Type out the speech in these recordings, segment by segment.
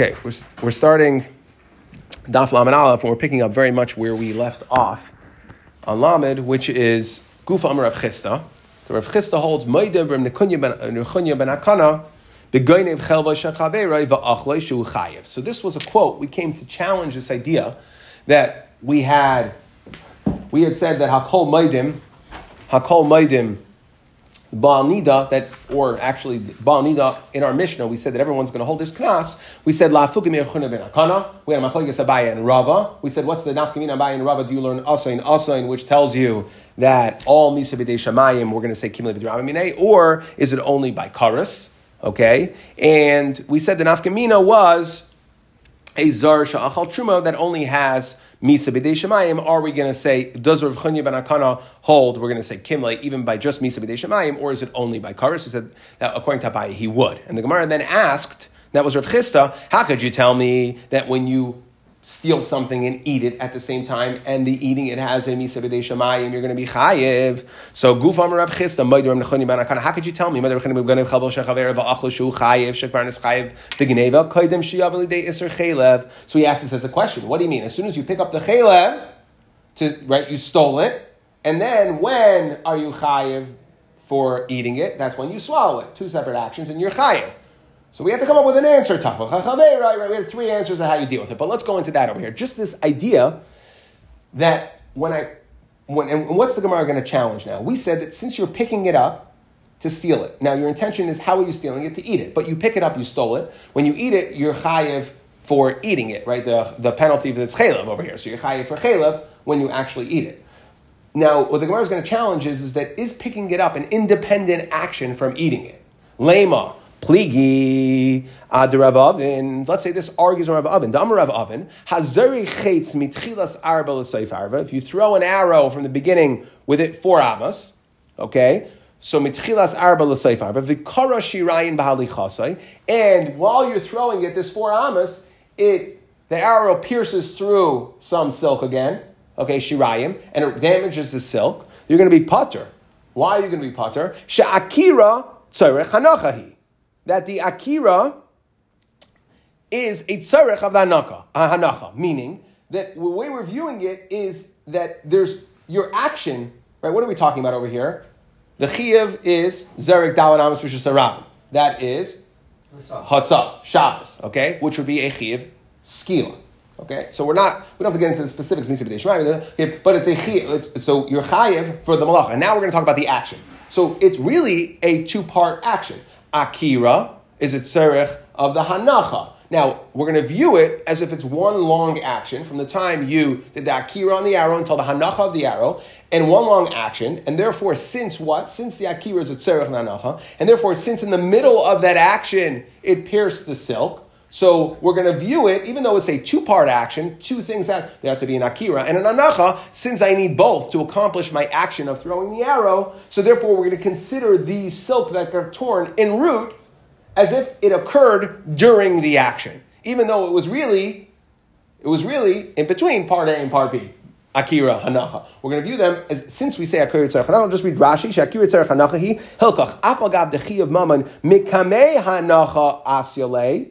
Okay, we're, we're starting Daf Lamed Aleph, and we're picking up very much where we left off on Lamed, which is Gufa Amar Rav Chisda. The Rav Chisda holds Moedev Rav Nechunya uh, ben Akana, Begoinev Chelva Shechaverei Va'achloi Shu Chayev. So this was a quote. We came to challenge this idea that we had, we had said that Hakol Moedim, Hakol Moedim, Baal Nida, that, or actually Baal Nida, in our Mishnah, we said that everyone's going to hold this class. We said La ben Akana. We had Machlokes Abaya and Rava. We said, what's the Nafkamina Abaya and Rava? Do you learn Asain Asain, which tells you that all Misa B'dei Shamayim, we're going to say Kimle B'dei or is it only by Karas? Okay? And we said the Nafkamina was a Zar Sha'achal Truma that only has Misa b'dei shemayim, are we going to say, does Rav Chunya ben Akana hold, we're going to say Kimle, even by just Misa b'dei shemayim, or is it only by Karis? We said that according to Abai, he would. And the Gemara then asked, that was Rav Chisda, how could you tell me that when you steal something and eat it at the same time, and the eating it has a misa b'dei shamayim, you're going to be chayiv. So guf amar Rav Chisda, ma'idor nechoni banakana. How could you tell me? Nechoni chabal va'achlo shu chayiv l'dei iser chaylev. So he asks this as a question. What do you mean? As soon as you pick up the chaylev, to right, you stole it, and then when are you chayiv for eating it? That's when you swallow it. Two separate actions, and you're chayiv. So we have to come up with an answer. Tafel Right, right. We have three answers to how you deal with it. But let's go into that over here. Just this idea that when I, when, and what's the Gemara going to challenge now? We said that since you're picking it up to steal it, now your intention is how are you stealing it? To eat it. But you pick it up, you stole it. When you eat it, you're chayiv for eating it, right? The, the penalty that's chaylev over here. So you're chayiv for chaylev when you actually eat it. Now, what the Gemara is going to challenge is, is that is picking it up an independent action from eating it? Lema. Pligi ad Rav Avin. Let's say this argues on Rav Avin. Dam Rav Avin hazeri chetz mitchilas arba l'seif arba. If you throw an arrow from the beginning with it four amas, okay. So mitchilas arba l'seif arba v'kara shirayin b'hali chasai. And while you're throwing it, this four amas, it the arrow pierces through some silk again. Okay, shirayim, and it damages the silk. You're going to be putter. Why are you going to be putter? Sha'akira tzarech hanachahi that the akira is a tzarech of the hanaka, hanacha, meaning that the way we're viewing it is that there's your action, right? What are we talking about over here? The chiyav is zerek dalad amos sarab. That is hatzah, Shabbos, okay, which would be a chiyav skila. Okay, so we're not we don't have to get into the specifics, but it's a chiyav. So you're chayiv for the malacha. And now we're going to talk about the action. So it's really a two part action. Akira is a tzerich of the hanacha. Now, we're going to view it as if it's one long action from the time you did the akira on the arrow until the hanacha of the arrow, and one long action. And therefore, since what? Since the akira is a tzerich hanacha, and therefore, since in the middle of that action it pierced the silk, so we're going to view it, even though it's a two-part action, two things that they have to be an akira and an anacha, since I need both to accomplish my action of throwing the arrow. So therefore, we're going to consider the silk that got torn en route as if it occurred during the action, even though it was really, it was really in between part A and part B. Akira Hanacha. We're going to view them as since we say Akira Tzarech Hanacha, I'll just read Rashi. Shakira Tzarech Hanacha he Hilkach Afalgab Dechi of Maman Mikame Hanacha Asyale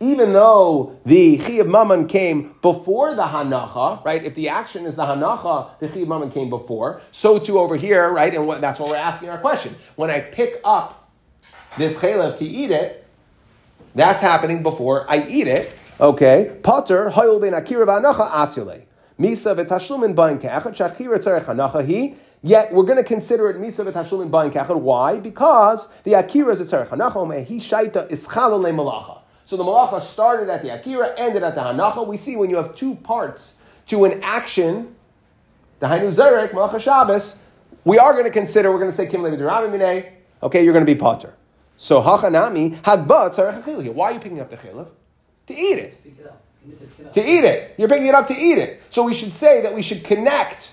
even though the Chi of Mammon came before the Hanacha, right? If the action is the Hanacha, the Chi of Mammon came before. So too over here, right? And what, that's what we're asking our question. When I pick up this Chalev to eat it, that's happening before I eat it. Okay. Potter, Hoyul ben Akira v'Hanacha asyule. Misa v'tashlumin bain ke'echad, shachira tzarech Hanacha hi. Yet we're going to consider it misa v'tashlumin bain ke'echad. Why? Because the Akira is a tzarech Hanacha, he shaita ischalo le malacha. So the malacha started at the akira, ended at the hanacha. We see when you have two parts to an action, the hainu zerek, malacha Shabbos, we are going to consider, we're going to say kim okay, you're going to be potter. So hachanami hagba tzarech Why are you picking up the chilif? To eat it. To eat it. You're picking it up to eat it. So we should say that we should connect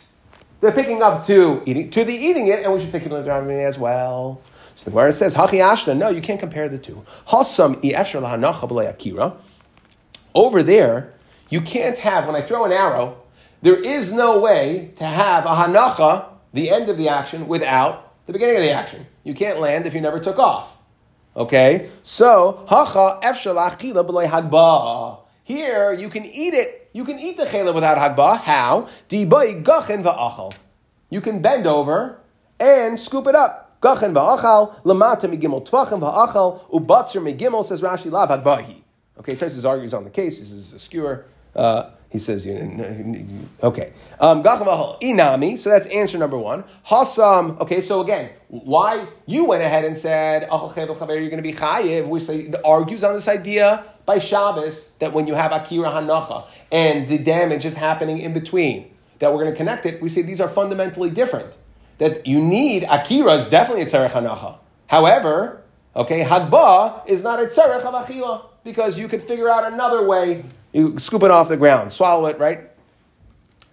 the picking up to eating to the eating it, and we should say kim levi as well. So the Gemara says, Hachi Ashna, no, you can't compare the two. Hasam akira. Over there, you can't have, when I throw an arrow, there is no way to have a hanacha, the end of the action, without the beginning of the action. You can't land if you never took off. Okay, so hacha chila b'loy hagba. Here you can eat it. You can eat the chayla without hagba. How? You can bend over and scoop it up. Gachin va'achal lamata migimel tvachim va'achal ubatzer migimel says Rashi lav hagbahi. Okay, Tosis argues on the case. This is a skewer. Uh, he says, okay. Um, inami, so that's answer number one. Hasam, okay, so again, why you went ahead and said, you're going to be chayiv, which argues on this idea by Shabbos that when you have Akira Hanacha and the damage is happening in between, that we're going to connect it, we say these are fundamentally different. That you need, Akira is definitely a Tzerech Hanacha. However, okay, Hadba is not a Tzerech of because you could figure out another way you scoop it off the ground, swallow it, right?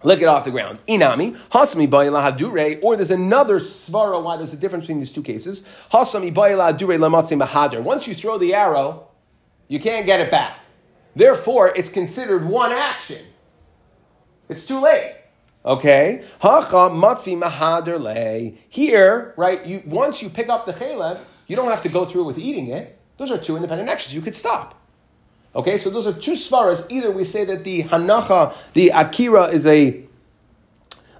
Lick it off the ground. Inami, hasmi bayila hadure, or there's another svara why there's a difference between these two cases. Hasami bayila hadure lamatzi mahader. Once you throw the arrow, you can't get it back. Therefore, it's considered one action. It's too late. Okay? Hacha matzi mahader. Here, right, you, once you pick up the chalev, you don't have to go through with eating it. Those are two independent actions. You could stop. Okay, so those are two svaras. Either we say that the hanacha, the akira is a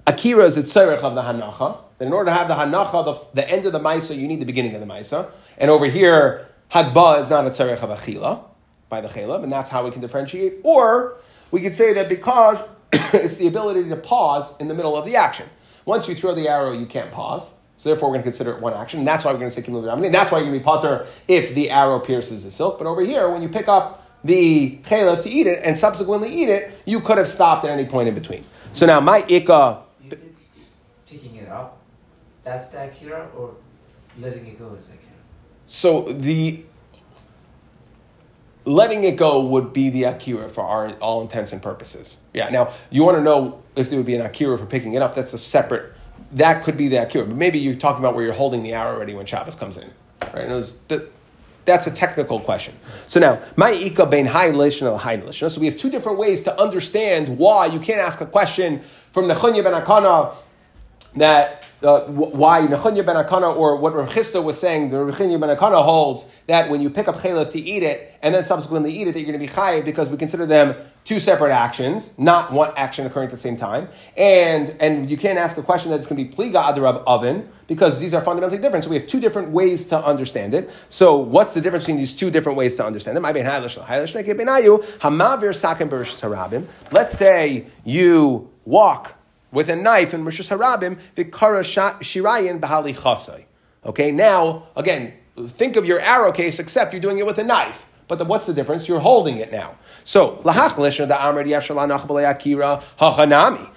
akira is a tzerech of the hanacha. That in order to have the hanacha, the, the end of the maisa, you need the beginning of the maisa. And over here, hadba is not a tzerech of achila by the chalev, and that's how we can differentiate. Or we could say that because it's the ability to pause in the middle of the action. Once you throw the arrow, you can't pause. So therefore, we're going to consider it one action. And that's why we're going to say kimul I mean, that's why you're going to be potter if the arrow pierces the silk. But over here, when you pick up the chaylev to eat it and subsequently eat it, you could have stopped at any point in between. So now my ikka. Is it picking it up? That's the akira, or letting it go is akira? So the letting it go would be the akira for our all intents and purposes. Yeah. Now you want to know if there would be an akira for picking it up. That's a separate. That could be the akira, but maybe you're talking about where you're holding the arrow already when Shabbos comes in, right? Was that's a technical question. So now, my ma'ika bein haylish and haylish. So we have two different ways to understand why you can't ask a question from the chunya ben akana that uh, why Nechunya ben Akana or what Rav Chisda was saying, the Nechunya ben Akana holds that when you pick up chalif to eat it and then subsequently eat it, that you're going to be chayiv because we consider them two separate actions, not one action occurring at the same time. And and you can't ask a question that's going to be pliga adarav oven because these are fundamentally different. So we have two different ways to understand it. So what's the difference between these two different ways to understand it? Let's say you walk with a knife in Rishus Harabim, Vikara Shirayin Bahali Chasai. Okay, now, again, think of your arrow case, except you're doing it with a knife. But the, what's the difference? You're holding it now. So.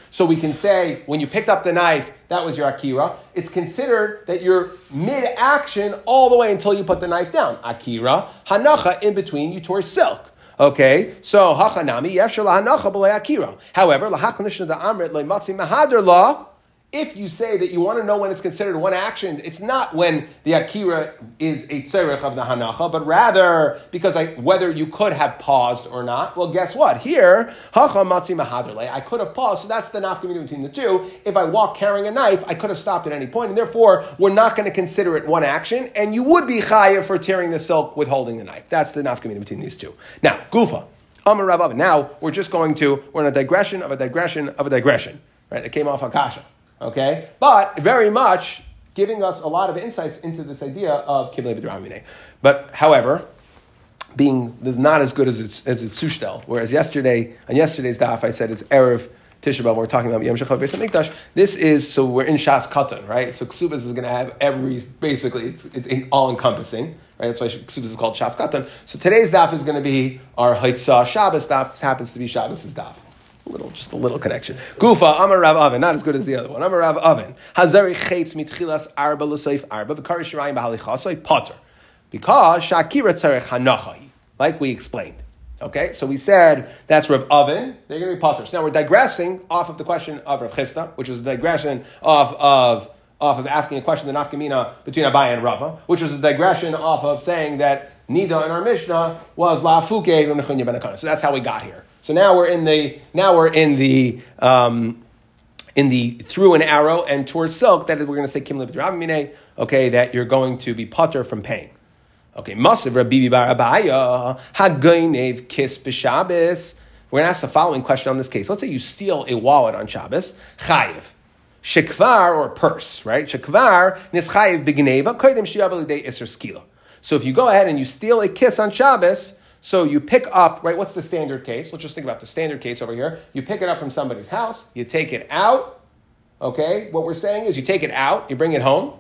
So we can say when you picked up the knife, that was your akira. It's considered that you're mid-action all the way until you put the knife down. Akira, hanacha, in between you tore silk. Okay, so hachanami yefshel hanacha akira. However, lahachanishna da amrit le'matzi mahader law if you say that you want to know when it's considered one action, it's not when the akira is a tzerich of the hanacha, but rather because I, whether you could have paused or not. Well, guess what? Here, hacha matzi I could have paused, so that's the nafkamina between the two. If I walk carrying a knife, I could have stopped at any point, and therefore we're not going to consider it one action, and you would be chayiv for tearing the silk with holding the knife. That's the nafkamina between these two. Now, gufa. Now we're just going to we're in a digression of a digression of a digression. Right? It came off Akasha. Okay? But very much giving us a lot of insights into this idea of Kibbutz B'Dramine. But however, being is not as good as it's, as it's Sushtel. Whereas yesterday, on yesterday's daf, I said it's Erev Tisha B'Av, we're talking about Yom Shechav Beis. This is, so we're in Shas Katan, right? So Ksubas is going to have every, basically, it's, it's all encompassing, right? That's why Ksubas is called Shas Katan. So today's daf is going to be our Haitzah Shabbos daf. This happens to be Shabbos' daf. A little, just a little connection. Gufa, Amar Rav Oven, not as good as the other one. I'm a Rav Oven. Hazari chetz mitchilas arba l'seif arba v'kari shirayim b'halichasoi potter. Because Shakira tzarech hanachai, like we explained. Okay, so we said that's Rav Oven. They're going to be potters. Now we're digressing off of the question of Rav Chisda, which is a digression of of off of asking a question, the nafkamina between Abai and Rava, which was a digression off of saying that Nida in our Mishnah was La Fuke So that's how we got here. So now we're in the now we're in the um, in the through an arrow and towards silk that we're going to say kim Okay, that you're going to be putter from paying. Okay, Masav Rabbi Bar Abaya, Hagoinev Kiss B'Shabbos. We're going to ask the following question on this case. Let's say you steal a wallet on Shabbos, Chayiv. Shekvar or purse, right? Shekvar nischayiv begneva koydem shiyav iser skila. So if you go ahead and you steal a kiss on Shabbos, so you pick up, right? What's the standard case? Let's just think about the standard case over here. You pick it up from somebody's house, you take it out. Okay, what we're saying is you take it out, you bring it home,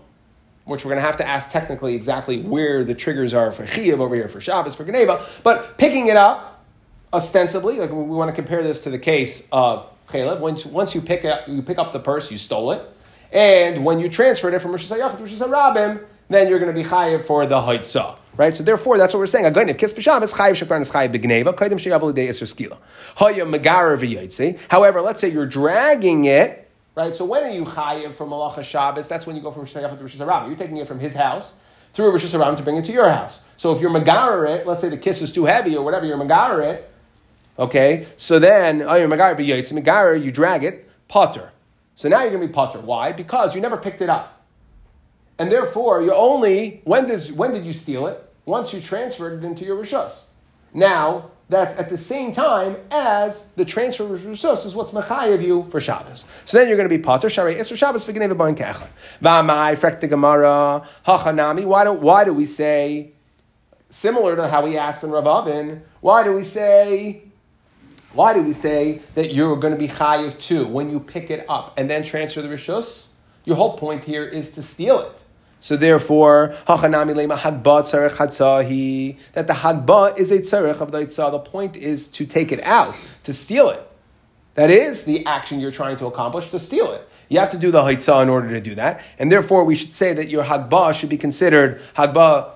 which we're going to have to ask technically exactly where the triggers are for Chiyav over here for Shabbos, for Geneva. But picking it up, ostensibly, like we want to compare this to the case of Chalev. Once, once you pick up, you pick up the purse, you stole it. And when you transferred it from Rosh Hashanah to Rosh Hashanah then you're going to be chayiv for the haitzah. Right? So therefore, that's what we're saying. Again, kiss b'shabbos chayiv shekran is chayiv b'gneva kodim sheyav l'dei eser skila. Haya. However, let's say you're dragging it. Right? So when are you chayiv from Malacha Shabbos? That's when you go from Rosh to Rosh. You're taking it from his house through Rosh Hashanah to bring it to your house. So if you're megarer it, let's say the kiss is too heavy or whatever, you're megarer it. Okay, so then oh, you're megarer v'yitzi megarer, you drag it potter. So now you're going to be potter. Why? Because you never picked it up. And therefore, you're only, when, does, when did you steal it? Once you transferred it into your Rishus. Now, that's at the same time as the transfer of Rishus is what's of you for Shabbos. So then you're going to be Pater, Sharei, Isra Shabbos, V'geneva Bain Kechad. V'amai, Frek the Gemara, Hachanami. Why do, why do we say, similar to how we asked in Rav Avin, why do we say why do we say that you're going to be chayiv too when you pick it up and then transfer the rishus? Your whole point here is to steal it. So therefore, that the hagba is a tzarech of the itzah. The point is to take it out, to steal it. That is the action you're trying to accomplish, to steal it. You have to do the haitzah in order to do that. And therefore, we should say that your hagba should be considered hagba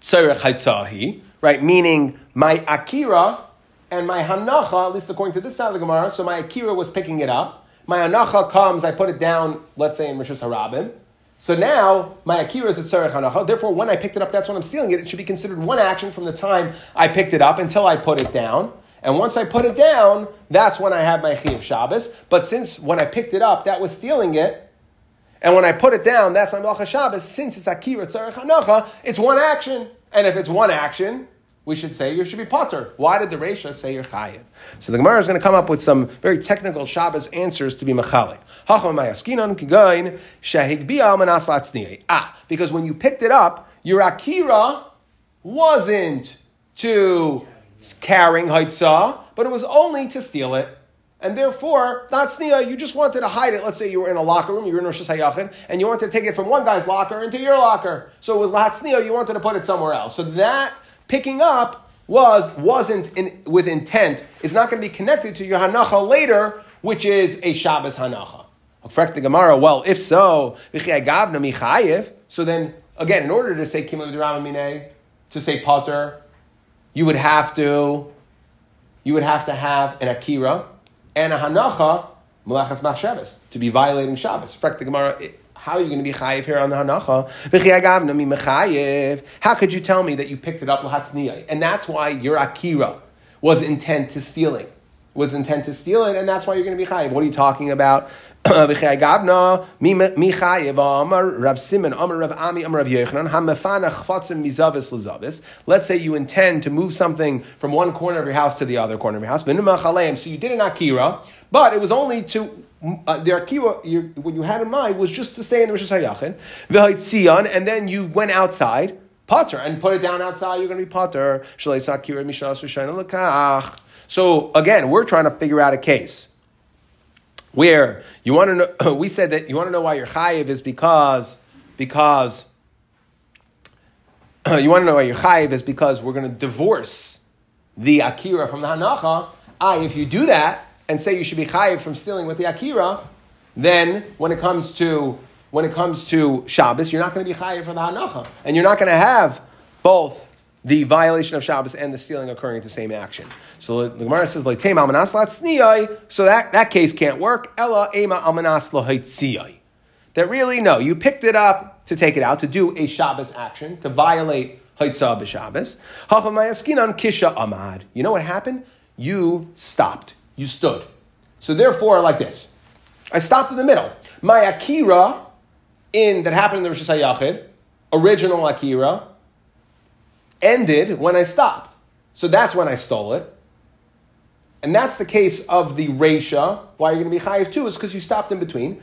tzarech haitzahi, right? Meaning, my akira and my hanacha, at least according to this side of the Gemara, so my akira was picking it up. My hanacha comes, I put it down, let's say in Rishus Harabim. So now my akira is at tzarech hanacha. Therefore, when I picked it up, that's when I'm stealing it. It should be considered one action from the time I picked it up until I put it down. And once I put it down, that's when I have my chiyuv Shabbos. But since when I picked it up, that was stealing it, and when I put it down, that's my malacha Shabbos. Since it's akira tzarech hanacha, it's one action. And if it's one action, we should say you should be potter. Why did the Resha say you're chayiv? So the Gemara is going to come up with some very technical Shabbos answers to be machalik. Ah, because when you picked it up, your akira wasn't to carrying haitzah, but it was only to steal it. And therefore, not sneah, you just wanted to hide it. Let's say you were in a locker room, you were in Rosh Hashanah, and you wanted to take it from one guy's locker into your locker. So it was not sneah, you wanted to put it somewhere else. So that picking up was wasn't in, with intent is not going to be connected to your hanacha later, which is a Shabbos hanacha. Affect the Gemara. Well, if so, so then again, in order to say to say potter, you would have to you would have to have an akira and a hanacha malachas mach to be violating Shabbos. Affect the Gemara. How are you going to be chayiv here on the hanacha? How could you tell me that you picked it up And that's why your akira was intent to stealing. Was intent to steal it, and that's why you're going to be chayiv. What are you talking about? Let's say you intend to move something from one corner of your house to the other corner of your house. So you did an akira, but it was only to uh, the akiva, what you had in mind was just to stay in the Rosh Hashanah, and then you went outside, potter, and put it down outside, you're going to be potter. So again, we're trying to figure out a case where you want to know, we said that you want to know why you're chayiv is because, because, you want to know why you're chayiv is because we're going to divorce the akira from the hanacha. Ah, if you do that, and say you should be chayiv from stealing with the akira, then when it comes to when it comes to Shabbos, you're not going to be chayiv for the hanacha, and you're not going to have both the violation of Shabbos and the stealing occurring at the same action. So the Gemara says, "Like so that, that case can't work. Ella ema amanas That really, no, you picked it up to take it out, to do a Shabbos action, to violate Haitzah b'Shabbos. kisha amad. You know what happened? You stopped. You stood. So therefore, like this. I stopped in the middle. My Akira in that happened in the Rosh Hashanah original Akira, ended when I stopped. So that's when I stole it. And that's the case of the Resha. Why are you're going to be chayiv too is because you stopped in between.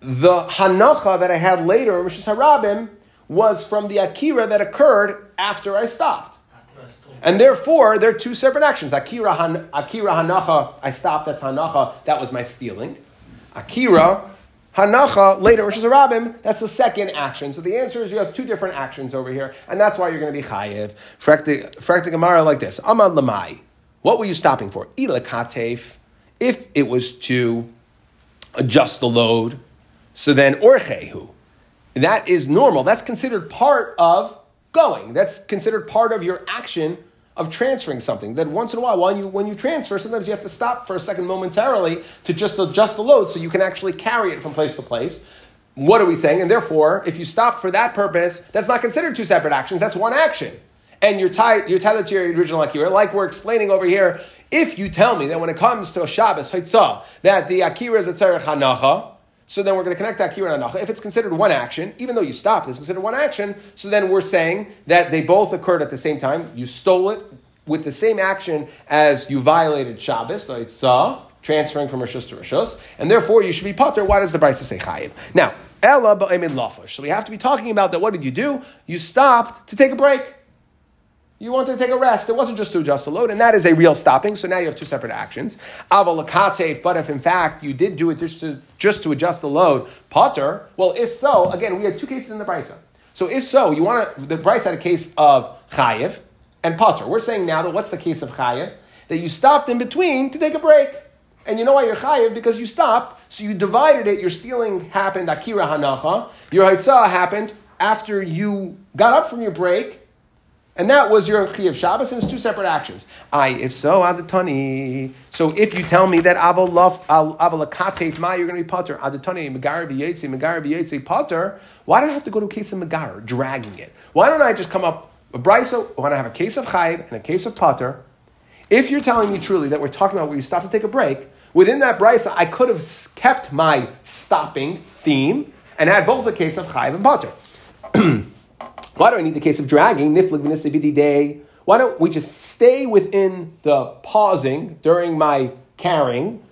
The Hanacha that I had later in Rishis Harabim was from the Akira that occurred after I stopped. And therefore, they're two separate actions. Akira, han, Akira Hanacha, I stopped, that's Hanacha, that was my stealing. Akira Hanacha, later, which is a Rabim, that's the second action. So the answer is you have two different actions over here, and that's why you're going to be chayiv. Frekta Gemara like this Amad Lamai. What were you stopping for? Ila Katef. If it was to adjust the load, so then Orchehu. That is normal. That's considered part of going. That's considered part of your action of transferring something. That once in a while, when you when you transfer, sometimes you have to stop for a second momentarily to just adjust the load so you can actually carry it from place to place. What are we saying? And therefore, if you stop for that purpose, that's not considered two separate actions. That's one action. And you're tied, you're tied to your original akira, like we're explaining over here. If you tell me that when it comes to a Shabbos Haitzah, that the akira is a tzarech hanacha, so then we're going to connect akira and anacha. If it's considered one action, even though you stopped, it's considered one action. So then we're saying that they both occurred at the same time. You stole it with the same action as you violated Shabbos, so it's saw transferring from rishus to rishus, and therefore you should be potter. Why does the Brisa say chayiv? Now, ella ba'emin lafush. So we have to be talking about that. What did you do? You stopped to take a break. You wanted to take a rest. It wasn't just to adjust the load, and that is a real stopping. So now you have two separate actions. Aval but if in fact you did do it just to, just to adjust the load, potter. Well, if so, again, we had two cases in the brisa. So if so, you want to. The brisa had a case of chayiv and potter. We're saying now that what's the case of chayiv? That you stopped in between to take a break. And you know why you're chayiv? Because you stopped, so you divided it. Your stealing happened, akira hanacha. Your haitzah happened after you got up from your break, and that was your Chiyav Shabbos, and it's two separate actions. I, if so, adatani. So if you tell me that avalakate ma, you're going to be potter. Adatani, megar b'yetzi, megar b'yetzi, potter. Why do I have to go to a case of megar, dragging it? Why don't I just come up a brisa when I have a case of chayiv and a case of potter? If you're telling me truly that we're talking about where you stop to take a break, within that brisa, I could have kept my stopping theme and had both a case of chayiv and potter. Why do I need the case of dragging? day. Why don't we just stay within the pausing during my carrying?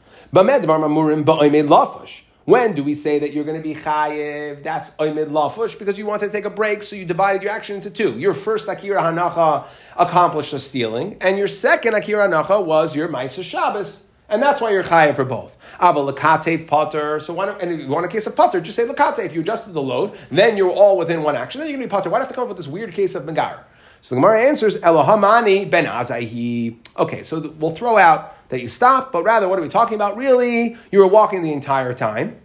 When do we say that you're going to be chayiv? That's oimid lafush because you wanted to take a break, so you divided your action into two. Your first akira hanacha accomplished the stealing, and your second akira hanacha was your ma'aser Shabbos. And that's why you're chayiv for both. Ava lakate potter. So and if you want a case of potter, just say lakate. If you adjusted the load, then you're all within one action. Then you're going to be potter. Why do I have to come up with this weird case of megar? So the Gemara answers Elohamani ben Azaihi. Okay, so th- we'll throw out that you stopped, but rather, what are we talking about? Really, you were walking the entire time.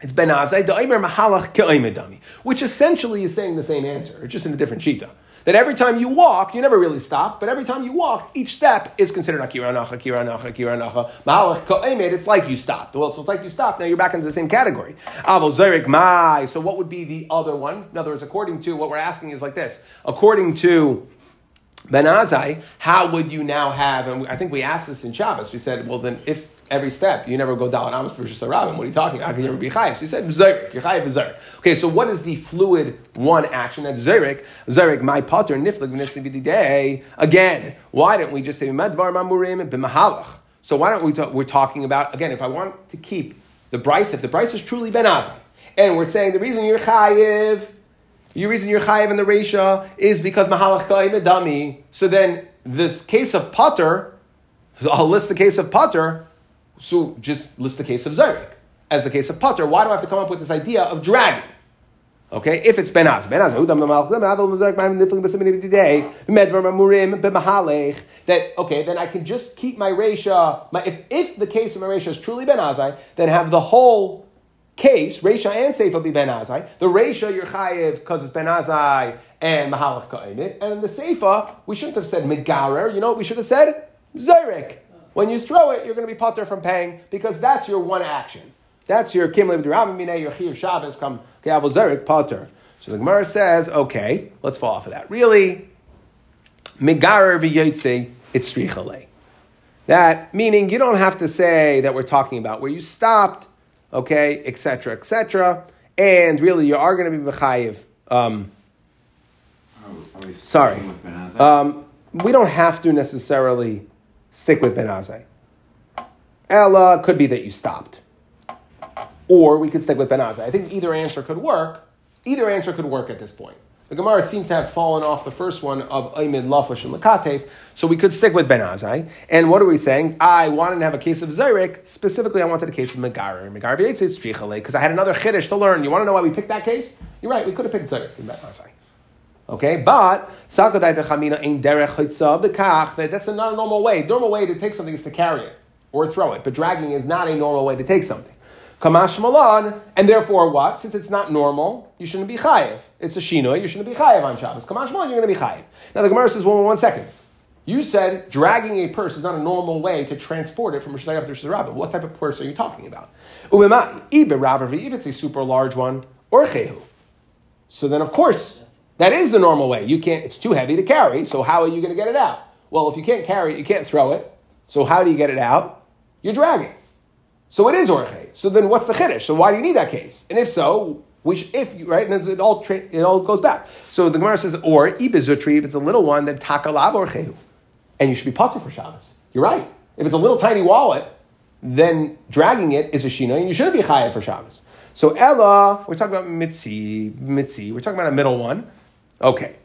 It's ben Azai mahalach which essentially is saying the same answer, it's just in a different shita that every time you walk, you never really stop, but every time you walk, each step is considered akira nacha, akira nacha, akira nacha. Mahalach ko'emed, it's like you stopped. Well, so it's like you stopped, now you're back into the same category. Avo zerik mai. So what would be the other one? In other words, according to what we're asking is like this. According to Ben Azai, how would you now have, and I think we asked this in Shabbos, we said, well then if every step. You never go down Amos Perusha Sarabim. What are you talking about? How can you ever be chayiv? So you said Zerik. You're chayiv Zerik. Okay, so what is the fluid one action? That's Zerik. Zerik, my potter, niflig day. Again, why don't we just say Madvar Mamurim b'mahalach? So why don't we talk, we're talking about, again, if I want to keep the Brisa, if the Brisa is truly Ben Azai, and we're saying the reason you're chayiv, the reason you're chayiv in the Resha is because mahalach ka'im dami. So then this case of potter, I'll list the case of potter, so just list the case of Zarek. As the case of Potter, why do I have to come up with this idea of dragging? Okay, if it's benaz, benaz, that okay, then I can just keep my resha. My, if, if the case of my resha is truly Ben Azai, then have the whole case resha and seifa be Ben Azai. The resha you're chayiv because it's Ben Azai and mahalach ka'imit, and the seifa we shouldn't have said megarer. You know what we should have said? Zyrek. When you throw it, you're going to be potter from paying because that's your one action. That's your kim lev your chiyuv Shabbos come ke'avol zerik potter. So the Gemara says, okay, let's fall off of that. Really, migarer v'yotze it's strichale. That meaning you don't have to say that we're talking about where you stopped, okay, etc., etc. And really, you are going to be mechayiv. Um, Sorry. sticking with Ben Azai? Um, we don't have to necessarily stick with Ben Azai. Ella could be that you stopped. Or we could stick with Ben Azai. I think either answer could work. Either answer could work at this point. The Gemara seemed to have fallen off the first one of Aymin, Lafush, and Makatef, so we could stick with Ben Azai. And what are we saying? I wanted to have a case of Zayrik. Specifically, I wanted a case of Megar. Megar because I had another Chiddush to learn. You want to know why we picked that case? You're right, we could have picked Zayrik in Ben Azai. Okay, but derech. That's not a normal way. Normal way to take something is to carry it or throw it, but dragging is not a normal way to take something. Kamash malan, and therefore what? Since it's not normal, you shouldn't be chayiv. It's a shino, you shouldn't be chayiv on Shabbos. Kamash malan, you're going to be chayiv. Now the Gemara says, well, one second. You said dragging a purse is not a normal way to transport it from Rosh Hashanah to Rosh Hashanah. What type of purse are you talking about? If it's a super large one, or chehu. So then, of course, that is the normal way. You can't, it's too heavy to carry, so how are you going to get it out? Well, if you can't carry it, you can't throw it. So how do you get it out? You're dragging. So it is orche. So then what's the chiddush? So why do you need that case? And if so, which if you right, and it all tra- it all goes back. So the Gemara says, or ibizutri, if it's a little one, then takalav orchehu. And you should be potter for Shabbos. You're right. If it's a little tiny wallet, then dragging it is a shina, and you shouldn't be chayav for Shabbos. So Ella, we're talking about mitzi, mitzi, we're talking about a middle one. Okay.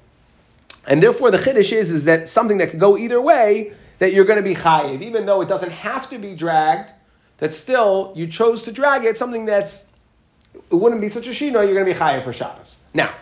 And therefore the chiddush is, is that something that could go either way, that you're going to be chayiv, even though it doesn't have to be dragged, that still you chose to drag it, something that's it wouldn't be such a shino, you're going to be chayiv for Shabbos. Now,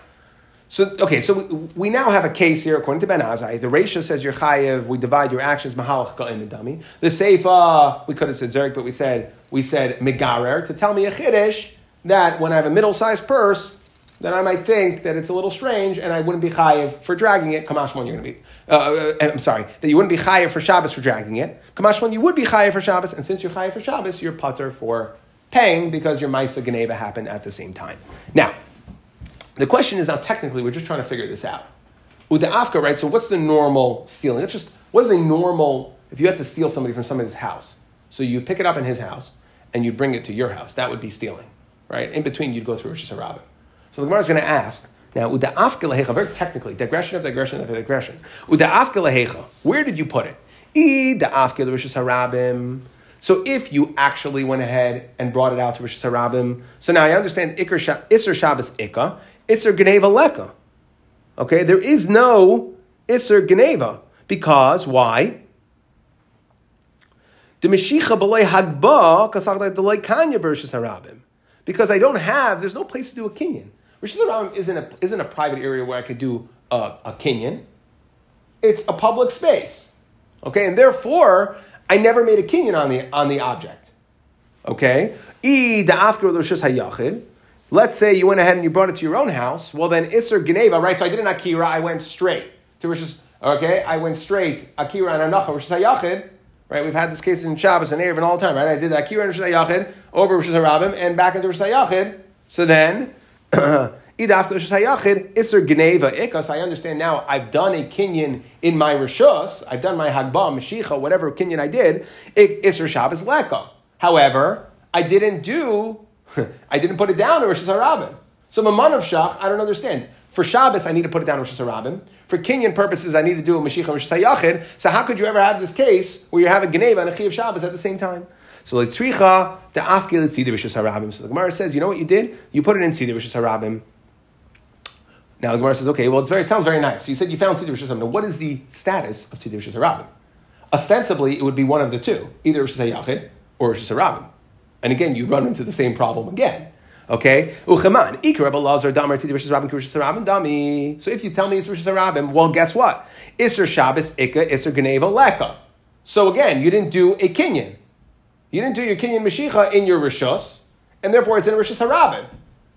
so okay, so we, we now have a case here according to Ben Azai. The Reisha says you're chayiv. We divide your actions mahalach ka'im dami. The Seifa uh, we could have said zerk, but we said we said megarer to tell me a chiddush that when I have a middle sized purse, then I might think that it's a little strange, and I wouldn't be chayiv for dragging it. Kamashmon, you're going to be. Uh, uh, I'm sorry that you wouldn't be chayiv for Shabbos for dragging it. Kamashmon, you would be chayiv for Shabbos, and since you're chayiv for Shabbos, you're putter for paying because your Maisa Geneva happened at the same time. Now, the question is now technically we're just trying to figure this out. With the afka, right? So what's the normal stealing? It's just what is a normal if you had to steal somebody from somebody's house? So you pick it up in his house and you bring it to your house. That would be stealing, right? In between, you'd go through Rosh Hashanah. So the Gemara is going to ask now, uda afka very technically, digression of digression of digression. Uda afka where did you put it? Afka Rosh Hashanah. So if you actually went ahead and brought it out to Rosh Hashanah, so now I understand Isser Shabbos Ikka, Isser Geneva Leka. Okay, there is no Isser Geneva because why? Harabim. Because I don't have, there's no place to do a kinyan. Rosh Hashanah isn't a, isn't a private area where I could do a, a kinyan. It's a public space. Okay, and therefore, I never made a kinyan on the, on the object. Okay? Let's say you went ahead and you brought it to your own house. Well, then Isser Geneva, right? So I did an Akira, I went straight to Rishus, okay? I went straight, Akira and Anacha, Rishus HaYachid, right? We've had this case in Shabbos and Erev all the time, right? I did that Akira and Rishus HaYachid over Rishus HaRabim and back into Rishus HaYachid. So then, Ikas. I understand now I've done a Kinyan in my Rishus, I've done my Hagbah, Mashicha, whatever Kinyan I did, Isser Shabbos Leka. However, I didn't do I didn't put it down in Rosh Hashanah. So Maman of Shach, I don't understand. For Shabbos, I need to put it down in Rosh Hashanah. For Kinyan purposes, I need to do a Mashiach and Rosh Hashanah. So how could you ever have this case where you're having Geneva and a Chi of Shabbos at the same time? So Litzricha, the Afgil Tzidi Rosh harabim. So the Gemara says, you know what you did? You put it in Tzidi Rosh harabim. Now the Gemara says, okay, well, it's very, it sounds very nice. So you said you found Tzidi harabim. Now What is the status of Tzidi Rosh harabim? Ostensibly, it would be one of the two, either Rosh Hashanah or Rosh Hashanah. And again, you run into the same problem again. Okay? Uchaman. dami. So if you tell me it's Rosh Hashanah, well, guess what? Isser Shabbos, Ikka, Isser Geneva, Leka. So again, you didn't do a Kinyan. You didn't do your Kinyan Mashicha in your Rishos, and therefore it's in Rosh Hashanah.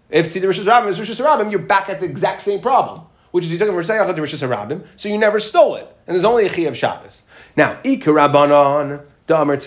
If see the Rosh Hashanah is Rosh Hashanah, you're back at the exact same problem. Which is you took it from Rosh Hashanah to Rosh Hashanah, so you never stole it. And there's only a Chi of Shabbos. Now, Ikka Rabbanon. If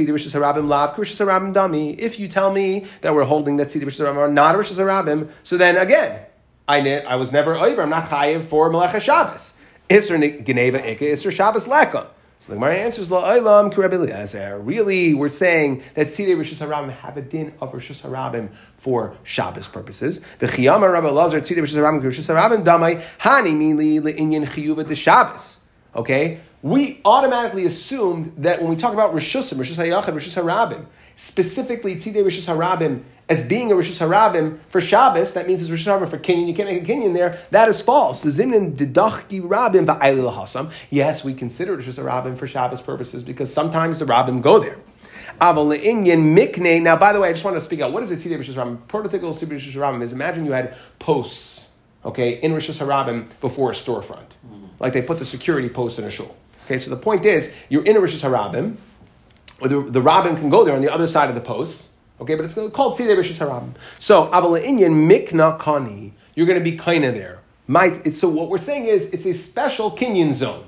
you tell me that we're holding that tzidi rishis harabim are not a rishis harabim, so then again, I I was never over. I'm not chayiv for melecha Shabbos. Isser geneva ikka, isser Shabbos leka. So the Gemara answers, Kireb Eliezer. Really, we're saying that Sidei Rishus Harabim have a din of Rishus Harabim for Shabbos purposes. The Chiyama Rabbi Lazar Sidei Rishus Harabim Rishus Harabim Damai Hani Mili Le'inyan Chiyuva the Shabbos. Okay, we automatically assumed that when we talk about Rishusim, Rishus Hayachad, Rishus Harabim, specifically Tzidei Rishus Harabim as being a Rishus Harabim for Shabbos, that means it's Rishus Harabim for Kenyan. You can't make a Kenyan there. That is false. The Zimnin Didachki Rabim Ba'ayli Lahasam. Yes, we consider Rishus Harabim for Shabbos purposes because sometimes the Rabim go there. Aval Inyan Mikne. Now, by the way, I just want to speak out. What is a Tzidei Rishus Harabim? Prototypical Tzidei Rishus Harabim is imagine you had posts, okay, in Rishus Harabim before a storefront. Mm-hmm. Like they put the security post in a shul. Okay, so the point is, you're in a Rishus Harabim, or the, the can go there on the other side of the post. Okay, but it's called Sidei Rishis Harabim. So Avala Inyan Mikna Kani, you're going to be kinda there. Might it's, so what we're saying is it's a special Kinyan zone.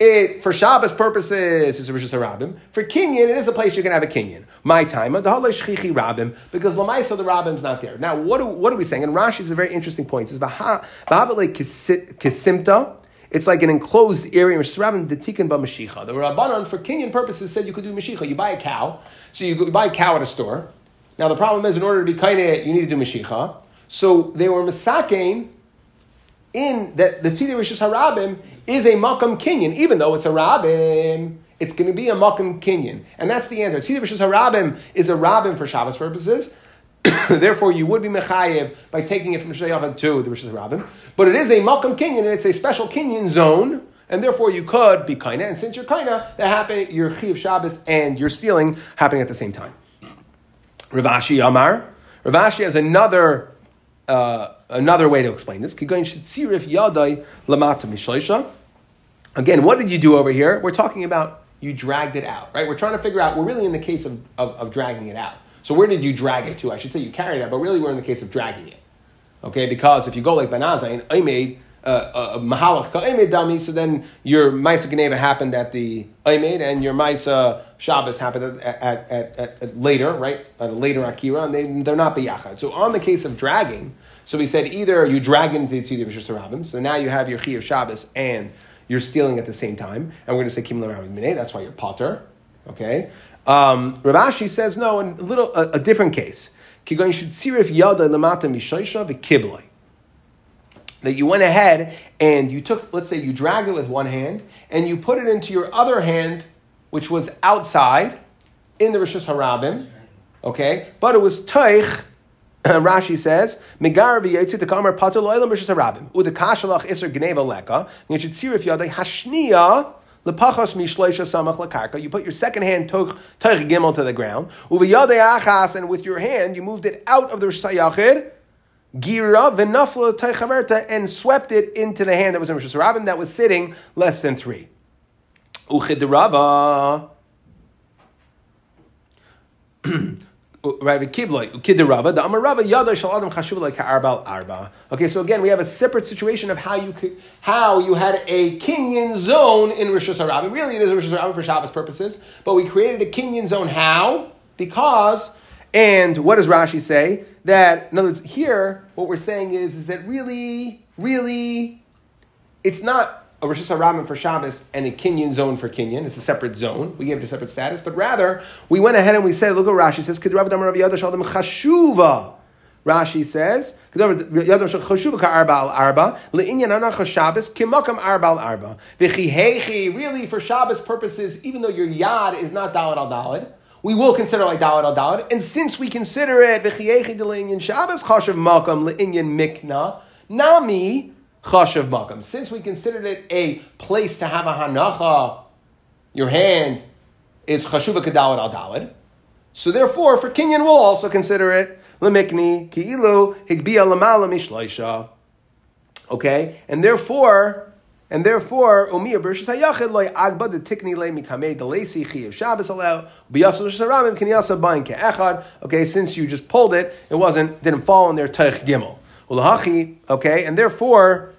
It for Shabbos purposes is a Rishus Harabim. For Kinyan, it is a place you can have a Kinyan. My time, the Shchichi Rabim, because Lamaisa the Rabim's not there. Now, what, do, what are we saying? And Rashi is a very interesting point. It says Vahavale Kisimta. It's like an enclosed area. The Rabbanon, for Kenyan purposes, said you could do Mashicha. You buy a cow, so you, buy a cow at a store. Now the problem is, in order to be kaineh, you need to do Mashicha. So they were Masakein in that the Tzidei Rishus Harabim is a Makam Kenyan, even though it's a Rabim. It's going to be a Makam Kenyan. And that's the answer. Tzidei Rishus Harabim is a Rabim for Shabbos purposes. Therefore, you would be mechayev by taking it from Shayachad to the Rishus Rabbim. But it is a Malkam Kinyan, and it's a special Kinyan zone, and therefore you could be kaina. And since you're kaina, that happen your Chiv Shabbos and your stealing happening at the same time. Rav Ashi Amar. Rav Ashi has another uh, another way to explain this. Again, what did you do over here? We're talking about you dragged it out, right? We're trying to figure out, we're really in the case of, of, of dragging it out. So where did you drag it to? I should say you carried it, but really we're in the case of dragging it. Okay, because if you go like Ben Azai and made uh, a mahalach ka'emed dami, so then your Maisa Geneva happened at the Aimed and your Maisa Shabbos happened at, at, at, at, later, right? At a later Akira, and they, they're not the Yachad. So on the case of dragging, so we said either you drag into the Tzidi Rishus so now you have your Chi of Shabbos and you're stealing at the same time, and we're going to say Kim Minay, that's why you're Potter, okay? Um, Rav Ashi says no, in a little a, a different case. That you went ahead and you took, let's say, you dragged it with one hand and you put it into your other hand, which was outside in the Rishus Harabim, okay, but it was Teich. Rashi says, "Megar v'yitzit the kamer pater lo'ilam rishus harabim udekashalach iser gneva leka if yadei hashniya Lepachos mishleisha samach lakarka. You put your second hand toch gimel to the ground. Uviyade achas, and with your hand you moved it out of the sayachid. Gira v'nafla teichaverta and swept it into the hand that was in Rosh Hashanah that was sitting less than three. Uchidrava. Uh, the kibloi, kidirava, the amarava yada shaladam chashuv like arbal arba. Okay, so again, we have a separate situation of how you could, how you had a kinyan zone in Rishus Harabim. Really, it is Rishus Harabim for Shabbos purposes, but we created a kinyan zone. How? Because, and what does Rashi say? That in other words, here what we're saying is is that really, really, it's not a Rosh Hashanah for Shabbos and a Kenyan zone for Kenyan. It's a separate zone. We gave it a separate status. But rather, we went ahead and we said, look at Rashi says, Chashuva. Rashi says, Really, for Shabbos purposes, even though your yad is not dalad al dalad, we will consider like dalad al dalad. And since we consider it, Shabbos chashav makam le'inyan mikna, nami, chashav makam. Since we considered it a place to have a hanacha, your hand is chashuva kedalad al dalad. So therefore, for Kinyan, we'll also consider it lemikni ki'ilu higbia lamala mishloisha. Okay, and therefore. And therefore, Umiya Bershus Hayachid loy agba de tikni le mikamei de lesi chiyav Shabbos allow biyasul sharamim can yasa bain ke'echad. Okay, since you just pulled it, it wasn't didn't fall in their teich gimel. Ulahachi. Okay, and therefore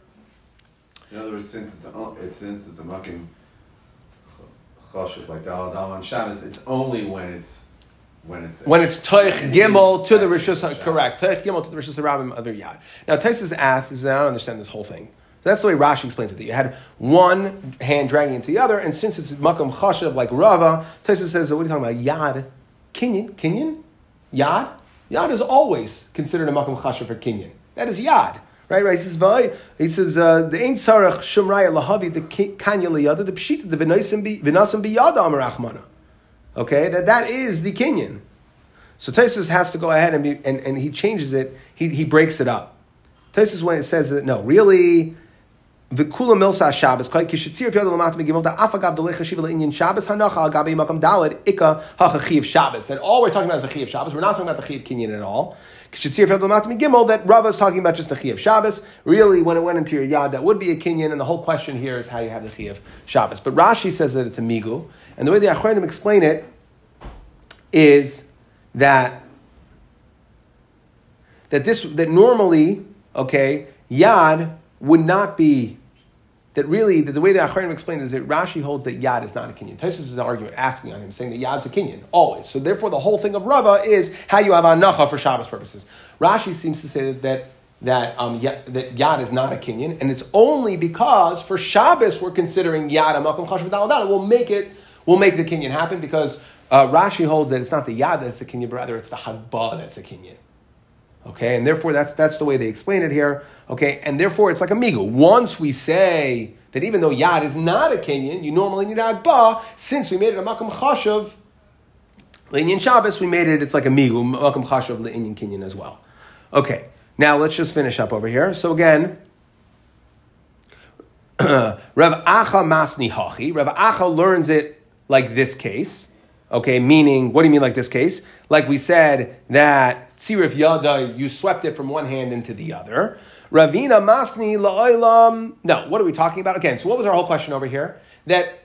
in other words, since it's a, it's since it's a mucking choshev like dal dal on Shabbos, it's only when it's when it's when it's toich gimel to the rishus correct toich gimel to the rishus rabim other yad. Now Taisus asks, is that I don't understand this whole thing. So that's the way Rashi explains it. That you had one hand dragging into the other, and since it's makam chashav like Rava, Tosa says, "What are you talking about? Yad, kinyan, kinyan, yad, yad is always considered a makam chashav for kinyan. That is yad." Right, right. He says. He says, uh, "The ain't sarach shumraya lahavi the kanya liyada the pshita the v'nasim biyada amarachmana." Okay, that that is the kinyan. So Tosis has to go ahead and, be, and, and he changes it, he, he breaks it up. Tosis when it says that, no, really, V'kula milsa Shabbos, kai kishitzir if yodel lamat megimel da afagav delecha shiva le'inyan Shabbos hanacha al gabi makam daled ikka hacha chiv Shabbos. That all we're talking about is the chiv Shabbos. We're not talking about the chiv kinyan at all. Kishitzir if yodel lamat megimel that Rava is talking about just the chiv Shabbos. Really, when it went into your yad, that would be a kinyan, and the whole question here is how you have the chiv Shabbos. But Rashi says that it's a migu, and the way the Achronim explain it is that that this that normally okay yad would not be that really that the way the Acharim explained is that Rashi holds that yad is not a kinyan. Tosus is arguing, asking on him, saying that yad's a kinyan always. So therefore, the whole thing of Rava is how you have anacha for Shabbos purposes. Rashi seems to say that that that, um, yad, that yad is not a kinyan, and it's only because for Shabbos we're considering yad a makom chashav. We'll make it. We'll make the kinyan happen because uh, Rashi holds that it's not the yad that's the kinyan, but rather it's the hagbah that's the kinyan. Okay, and therefore that's that's the way they explain it here. Okay, and therefore it's like a migu. Once we say that even though yad is not a kenyan, you normally need hagbah. Since we made it a makam chashav, Leinian Shabbos, we made it. It's like a migu makam chashav leinian kenyan as well. Okay, now let's just finish up over here. So again. Rav Acha Masni Hachi. Rav Acha learns it like this case. Okay, meaning, what do you mean like this case? Like we said, that Tzirif Yada, you swept it from one hand into the other. Ravina Masni La'olam. No, what are we talking about? Again, so what was our whole question over here? That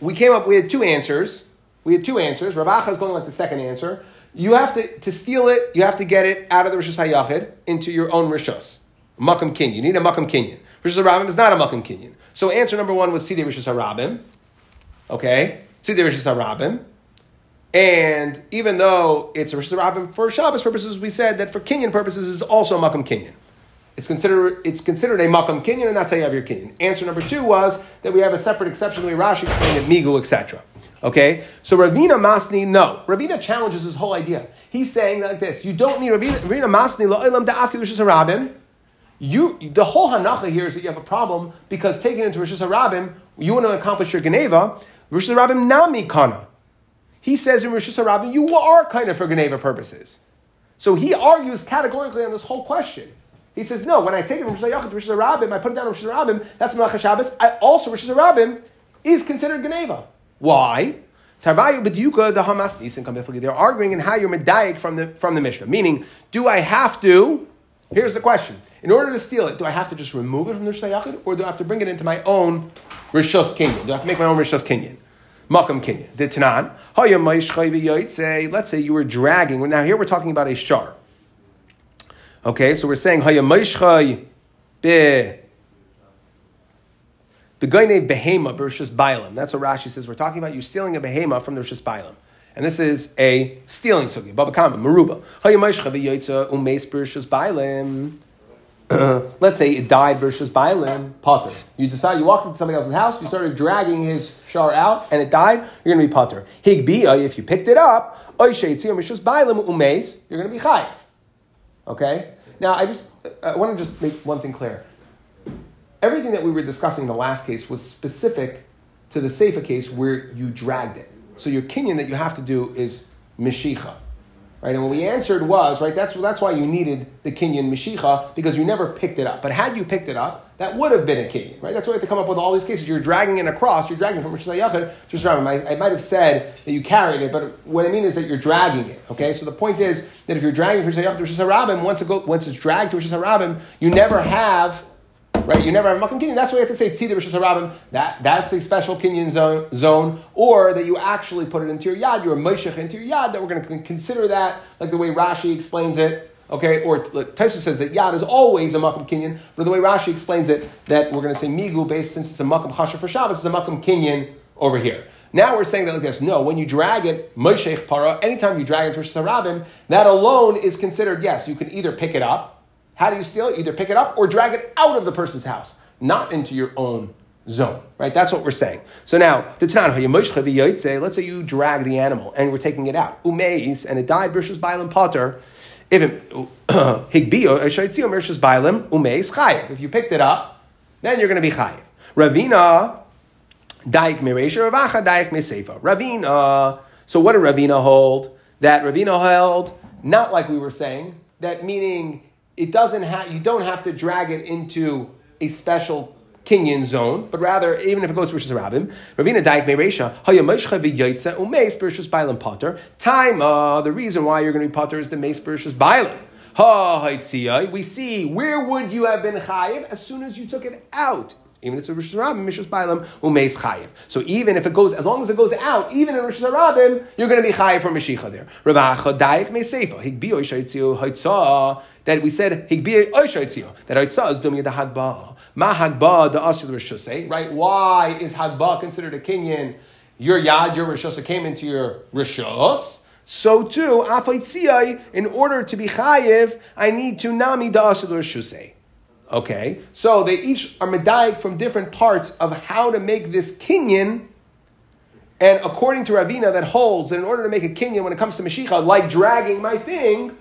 we came up, we had two answers. We had two answers. Ravacha is going like the second answer. You have to, to steal it, you have to get it out of the Rishus HaYachid into your own Rishus. Makam Kinyan. You need a Makam Kinyan. Rishus HaRabim is not a Makam Kinyan. So answer number one was Sidei Rishus HaRabim. Okay? Sidei Rishus HaRabim. And even though it's a Rabbim for Shabbos purposes, we said that for Kenyan purposes is also Makam Kenyan. It's considered, it's considered a Makam Kenyan, and that's how you have your Kinyan. Answer number two was that we have a separate exception, the Rashi explained it, Migu, etc. Okay? So Ravina Masni, no. Ravina challenges his whole idea. He's saying like this you don't need Ravina, Ravina Masni, La'ilam Da'afki Rishus Rabbim. You, the whole hanacha here is that you have a problem because taking into Rishus Harabim, you want to accomplish your Geneva. Rishus Harabim nami kana. He says in Rishus Harabim, you are kind of for Geneva purposes. So he argues categorically on this whole question. He says, no, when I take it from Rishus Yachid to I put it down to Rishus Harabim, that's Malach Shabbos. I also, Rishus Harabim is considered Geneva. Why? They're arguing in how you're medayik from the from the Mishnah. Meaning, do I have to? Here's the question: In order to steal it, do I have to just remove it from the Yachid, or do I have to bring it into my own Rishus Kinyan? Do I have to make my own Rishus Kinyan? Makam Kinyan. Did Tanan? Let's say you were dragging. Now here we're talking about a shar. Okay, so we're saying Haya Maishchay be Begoine behema bershus bailam. That's what Rashi says. We're talking about you stealing a behema from the rishus bailam. And this is a stealing sugi. Baba Kama, Maruba. umes bershus bailam. Let's say it died versus bailam, potter. You decide, you walked into somebody else's house, you started dragging his shar out, and it died, you're going to be potter. Higbia, uh, if you picked it up, bailam umes, you're going to be chayiv. Okay? Now, I just, uh, I want to just make one thing clear everything that we were discussing in the last case was specific to the Sefer case where you dragged it. So your kinyan that you have to do is mishicha. Right? And what we answered was, right, that's, that's why you needed the Kenyan mishicha, because you never picked it up. But had you picked it up, that would have been a kinyan, right? That's why we have to come up with all these cases. You're dragging it across, you're dragging from Rosh just remember, I, I might have said that you carried it, but what I mean is that you're dragging it, okay? So the point is that if you're dragging from Rosh to Rosh once, once it's dragged to Rosh you never have right? You never have a makom kinyan. That's why you have to say tzida b'shus harabim. That that's the special kinyan zone, zone, or that you actually put it into your yad. You're a into your yad. That we're going to consider that like the way Rashi explains it. Okay, or Taisa says that yad is always a makom kinyan, but the way Rashi explains it, that we're going to say migu based since it's a makom chasha for Shabbos, it's a makom kinyan over here. Now we're saying that like this. No, when you drag it, moshech para, anytime you drag it to Hashanah, that alone is considered, yes, you can either pick it up. How do you steal it? Either pick it up or drag it out of the person's house. not into your own zone, right? That's what we're saying. So now, let's say you drag the animal and we're taking it out, umeis, and it died, Brishus Bailam Potter. If. If you picked it up, then you're going to be chayiv. Ravina, daik miresha, ravacha, daik misefa. Ravina, so what did Ravina hold? That Ravina held, not like we were saying, that meaning it doesn't have, you don't have to drag it into a special Kenyan zone, but rather, even if it goes to Rishus Rabim, Ravina Daik Meresha, Haya Meshcha V'Yaitza Umeis Bershus Bailam Potter. Time, uh, the reason why you're going to be Potter is the Meis Bershus Bailam. Ha. We see where would you have been chayiv as soon as you took it out. Even if it's a Rishus Rabim, Mishus Bailam, Umeis Chayiv. So even if it goes, as long as it goes out, even in Rishus Rabim, you're going to be Chayiv for Meshicha there. Ravacha Daik Mesefa, Higbiyo Shaitziyo Haitzah, that we said, Higbiyo Shaitziyo, that Haitzah is doing the Hadba. Ma Hadba, the Asur Rishusay, right? Why is Hadba considered a Kenyan? Your Yad, your Rishusa came into your Rishus. So too, Afaitziyai, in order to be Chayiv, I need to Nami the Asur Rishusay. Okay, so they each are medayik from different parts of how to make this kinyan. And according to Ravina, that holds that in order to make a kinyan when it comes to Mashiach, like dragging my thing,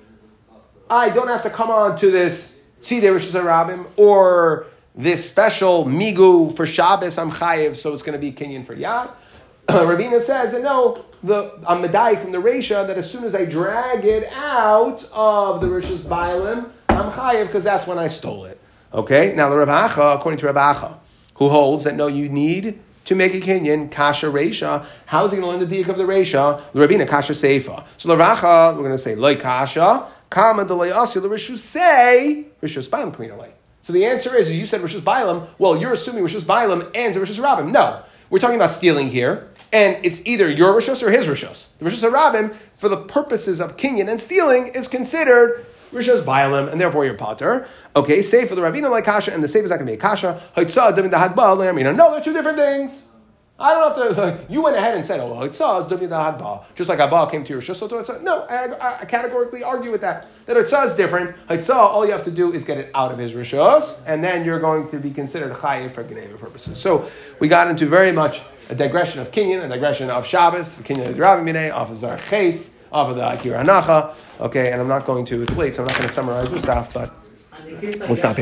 I don't have to come on to this Tzidei Rishus Rabim or this special migu for Shabbos I'm chayiv, so it's going to be kinyan for Yad. Ravina says that no, the I'm medayik from the Resha that as soon as I drag it out of the Rishus Bailim, I'm chayiv because that's when I stole it. Okay, now the Rav Acha, according to Rav Acha, who holds that no, you need to make a kinyan kasha reisha. How is he going to learn the diak of the reisha? The Ravina kasha seifa. So the Rav Acha, we're going to say loy kasha kama delay asya the rishu say rishus bailam kamina So the answer is, you said rishus bailam. Well, you're assuming rishus bailam and rishus rabim. No, we're talking about stealing here. And it's either your rishus or his rishus. The rishus rabim, for the purposes of kinyan and stealing, is considered Rishas Bailam, and therefore you're Potter. Okay, say for the Ravina like Kasha, and the save is not going to be a Kasha. No, they're two different things. I don't have to. You went ahead and said, "Oh, it's says Hadba," just like Abba came to your Shusot. No, I, I, categorically argue with that. That it says different. Hitzah, all you have to do is get it out of his rishos, and then you're going to be considered chayiv for Geneva purposes. So we got into very much a digression of Kinyan, a digression of Shabbos, Kinyan of Ravimine, off of Zar off of the Akira Hanacha. Okay, and I'm not going to. It's late, so I'm not going to summarize this stuff, but we'll stop here.